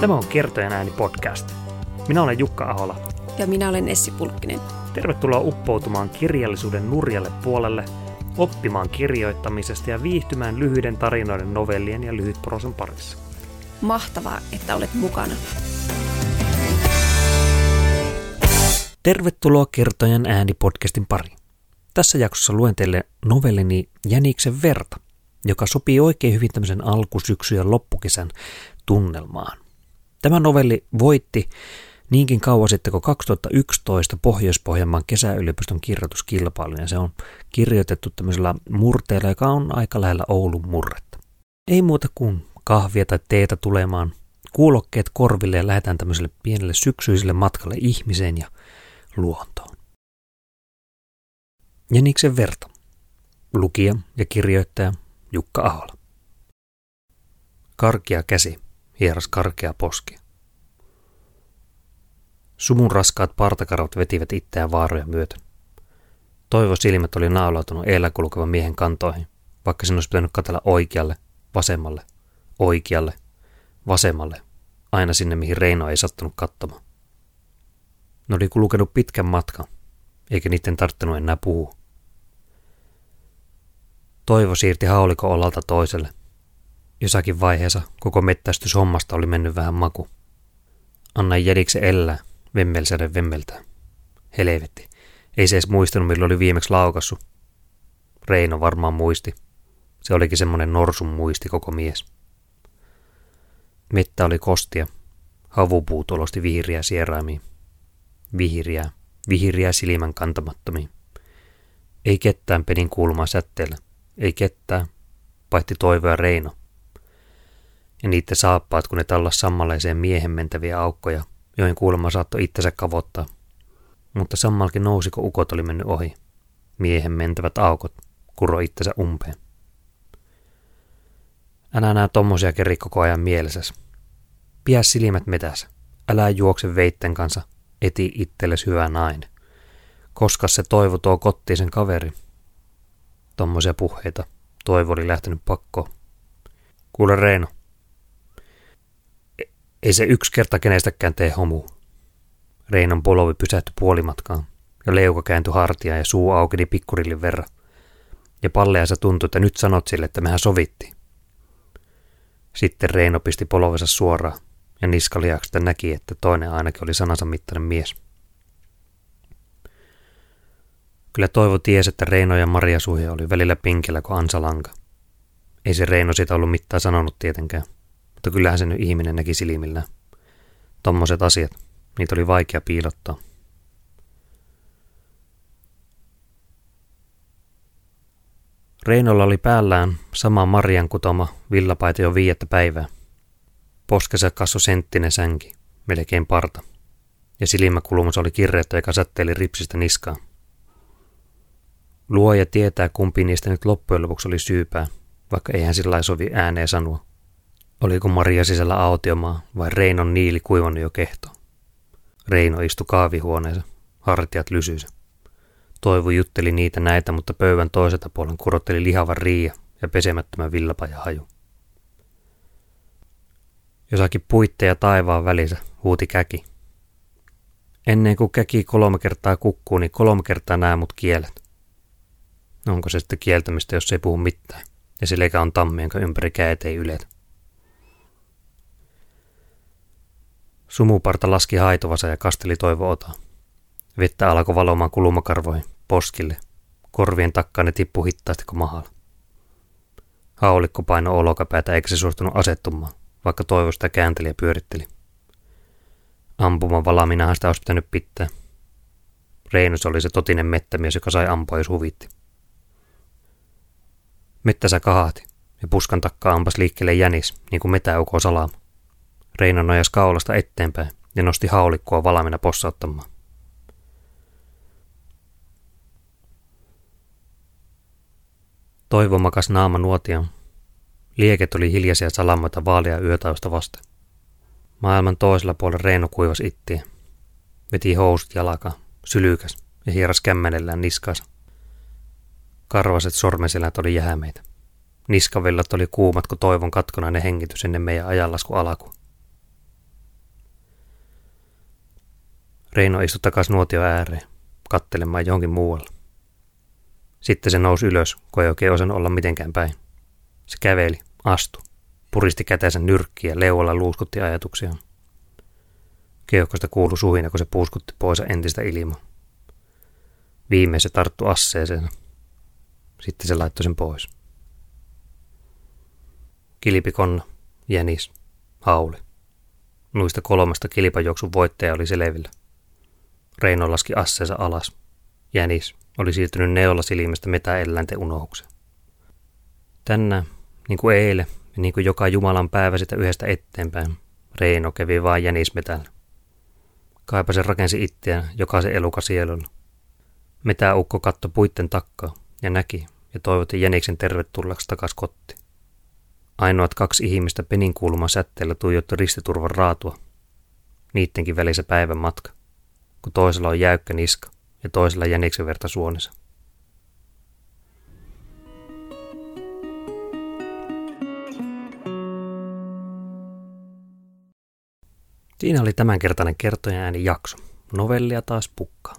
Tämä on Kertojen ääni podcast. Minä olen Jukka Ahola. Ja minä olen Essi Pulkkinen. Tervetuloa uppoutumaan kirjallisuuden nurjalle puolelle, oppimaan kirjoittamisesta ja viihtymään lyhyiden tarinoiden, novellien ja lyhytprosan parissa. Mahtavaa, että olet mukana. Tervetuloa Kertojen ääni podcastin pariin. Tässä jaksossa luen teille novellini Jäniksen verta, joka sopii oikein hyvin tämmöisen alkusyksyn ja loppukesän tunnelmaan. Tämä novelli voitti niinkin kauan sitten kuin 2011 Pohjois-Pohjanmaan kesäyliopiston kirjoituskilpailun, ja se on kirjoitettu tämmöisellä murteella, joka on aika lähellä Oulun murretta. Ei muuta kuin kahvia tai teetä tulemaan, kuulokkeet korville ja lähdetään tämmöiselle pienelle syksyiselle matkalle ihmiseen ja luontoon. Jäniksen verta. Lukija ja kirjoittaja Jukka Ahola. Karkia käsi, hieras karkea poski. Sumun raskaat partakarvat vetivät itseään vaaroja myöten. Toivo silmät oli naulautunut eellä kulkevan miehen kantoihin, vaikka sen olisi pitänyt katella oikealle, vasemmalle, oikealle, vasemmalle, aina sinne mihin Reino ei sattunut katsomaan. Ne oli kulkenut pitkän matkan, eikä niiden tarttunut enää puhua. Toivo siirti hauliko olalta toiselle. Jossakin vaiheessa koko mettästys hommasta oli mennyt vähän maku. Anna jedikse elää, vemmelsäädä vemmeltää. Helvetti. Ei se edes muistanut, milloin oli viimeksi laukassu. Reino varmaan muisti. Se olikin semmonen norsun muisti koko mies. Mettä oli kostia. Havupuut olosti vihriä sieraimiin. Vihriä, vihriä silmän kantamattomiin. Ei kettään pedin kulmaa sätteellä. Ei kettään, paitsi toivoa Reino. Ja niiden saappaat, kun ne tallas sammaleiseen miehen mentäviä aukkoja, joihin kuulemma saattoi itsensä kavottaa. Mutta sammalkin nousi, kun ukot oli mennyt ohi. Miehen mentävät aukot kuro itsensä umpeen. Älä nää tommosia keri koko ajan mielessäsi. Pidä silmät metässä. Älä juokse veitten kanssa. Eti itsellesi hyvä nainen. Koska se toivo tuo kotiin sen kaveri. Tommosia puheita. Toivo oli lähtenyt pakkoon. Kuule Reino. Ei se yksi kerta kenestäkään tee homu. Reinon polovi pysähtyi puolimatkaan ja leuka kääntyi hartia ja suu aukeni pikkurillin verran. Ja palleansa tuntui, että nyt sanot sille, että mehän sovittiin. Sitten Reino pisti polovensa suoraan ja niskaliaksesta näki, että toinen ainakin oli sanansa mittainen mies. Kyllä Toivo tiesi, että Reino ja Maria suhe oli välillä pinkillä kuin ansalanka. Ei se Reino sitä ollut mitään sanonut tietenkään, mutta kyllähän se nyt ihminen näki silmillä. Tommoset asiat, niitä oli vaikea piilottaa. Reinolla oli päällään sama Marian kutoma villapaita jo viiettä päivää. Poskessa kasvoi senttinen sänki, melkein parta, ja silmäkulmassa oli kirreettä, joka sätteili ripsistä niskaa. Luoja tietää, kumpi niistä nyt loppujen lopuksi oli syypää, vaikka eihän sillä sovi ääneen sanoa. Oliko Maria sisällä autiomaa vai Reinon niili kuivannut jo kehto? Reino istui kaavihuoneessa, hartiat lysyisä. Toivu jutteli niitä näitä, mutta pöydän toiselta puolen kurotteli lihavan riia ja pesemättömän villapajan haju. Jossakin puitteja taivaan välissä huuti käki. Ennen kuin käki kolme kertaa kukkuu, niin kolme kertaa nää mut kielet. Onko se sitten kieltämistä, jos ei puhu mitään, ja se lekä on tammi, jonka ympäri käet ei yletä. Sumuparta laski haituvasa ja kasteli toivo otaa. Vettä alkoi valomaan kulumakarvoihin, poskille. Korvien takkaan ne tippu hittaasti kuin mahalla. Haulikko paino olokapäätä eikä se suostunut asettumaan, vaikka toivosta käänteli ja pyöritteli. Ampuman valaminahan sitä olisi pitänyt pitää. Reinus oli se totinen mettämies, joka sai ampua, jos huvitti. Mettäsä kahahti ja puskan takkaa ampas liikkeelle jänis, niin kuin metäuko salama. Reino nojas kaulasta eteenpäin ja nosti haulikkoa valamina possauttamaan. Toivo makas naama nuotion. Lieket oli hiljaisia salamoita vaalia yötausta vasten. Maailman toisella puolella Reino kuivasi ittiä. Veti housut jalaka, sylykäs ja hieras kämmenellään niskaansa. Karvaset sormeselät oli jäämeitä. Niskavillat oli kuumat kuin toivon katkonainen hengitys ennen meidän ajanlasku alaku. Reino istui takaisin nuotio ääreen, kattelemaan johonkin muualle. Sitten se nousi ylös, kun ei oikein osannut olla mitenkään päin. Se käveli, astui, puristi kätensä nyrkkiä leualla luuskutti ajatuksiaan. Keuhkosta kuulu suhina, kun se puuskutti pois entistä ilmaa. Viimein se tarttu asseeseen. Sitten se laittoi sen pois. Kilpikonna, jänis, hauli. Nuista kolmesta kilpajuoksun voittaja oli selvillä. Reino laski asseensa alas. Jänis oli siirtynyt neolla silmästä metäeläinten unohukseen. Tänään, niin kuin eilen ja niin kuin joka Jumalan päivä sitä yhdestä eteenpäin, Reino kävi vain jänismetällä. Kaipa se rakensi itseään jokaisen eluka sielulla. Mitä ukko katto puitten takkaa ja näki ja toivotti Jäniksen tervetulleeksi takas kotti. Ainoat kaksi ihmistä penin kulma sätteellä tuijotti ristiturvan raatua. Niittenkin välissä päivän matka, kun toisella on jäykkä niska ja toisella jäniksen verta suonissa. Siinä oli tämänkertainen kertojen ääni jakso. Novellia taas pukkaa.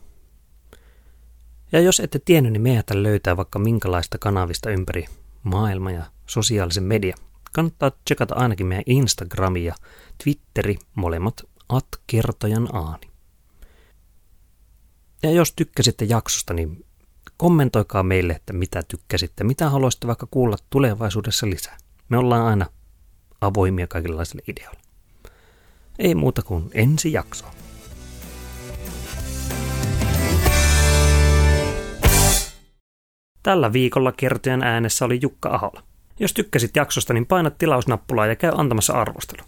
Ja jos ette tiennyt, niin meidät löytää vaikka minkälaista kanavista ympäri maailma ja sosiaalisen media. Kannattaa tsekata ainakin meidän Instagrami ja Twitteri, molemmat at kertojan aani. Ja jos tykkäsitte jaksosta, niin kommentoikaa meille, että mitä tykkäsitte, mitä haluaisitte vaikka kuulla tulevaisuudessa lisää. Me ollaan aina avoimia kaikenlaisille ideoille. Ei muuta kuin ensi jaksoa. Tällä viikolla kertojen äänessä oli Jukka Ahola. Jos tykkäsit jaksosta, niin paina tilausnappulaa ja käy antamassa arvostelu.